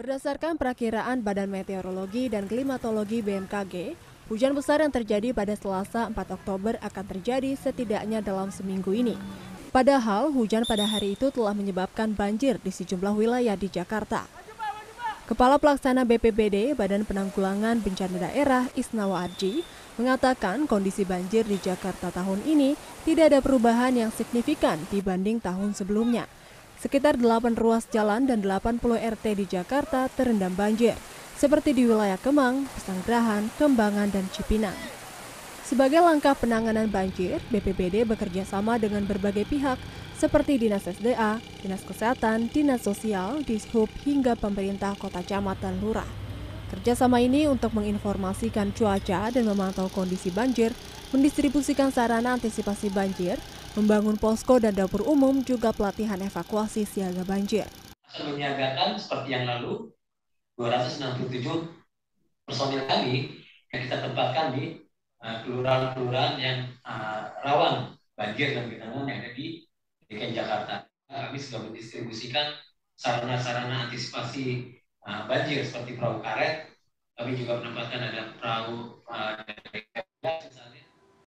Berdasarkan perakiraan Badan Meteorologi dan Klimatologi BMKG, hujan besar yang terjadi pada Selasa 4 Oktober akan terjadi setidaknya dalam seminggu ini. Padahal hujan pada hari itu telah menyebabkan banjir di sejumlah wilayah di Jakarta. Kepala Pelaksana BPBD Badan Penanggulangan Bencana Daerah Isnawa Arji mengatakan kondisi banjir di Jakarta tahun ini tidak ada perubahan yang signifikan dibanding tahun sebelumnya. Sekitar 8 ruas jalan dan 80 RT di Jakarta terendam banjir, seperti di wilayah Kemang, Pesanggerahan, Kembangan, dan Cipinang. Sebagai langkah penanganan banjir, BPBD bekerja sama dengan berbagai pihak seperti Dinas SDA, Dinas Kesehatan, Dinas Sosial, Dishub, hingga pemerintah kota camat dan lurah. Kerjasama ini untuk menginformasikan cuaca dan memantau kondisi banjir, mendistribusikan sarana antisipasi banjir, membangun posko dan dapur umum, juga pelatihan evakuasi siaga banjir. Menyiagakan seperti yang lalu, 267 personil kami yang kita tempatkan di eh, kelurahan-kelurahan uh, yang uh, rawan banjir dan genangan yang ada di DKI Jakarta. Kami sudah mendistribusikan sarana-sarana antisipasi uh, banjir seperti perahu karet. Kami juga menempatkan ada perahu uh,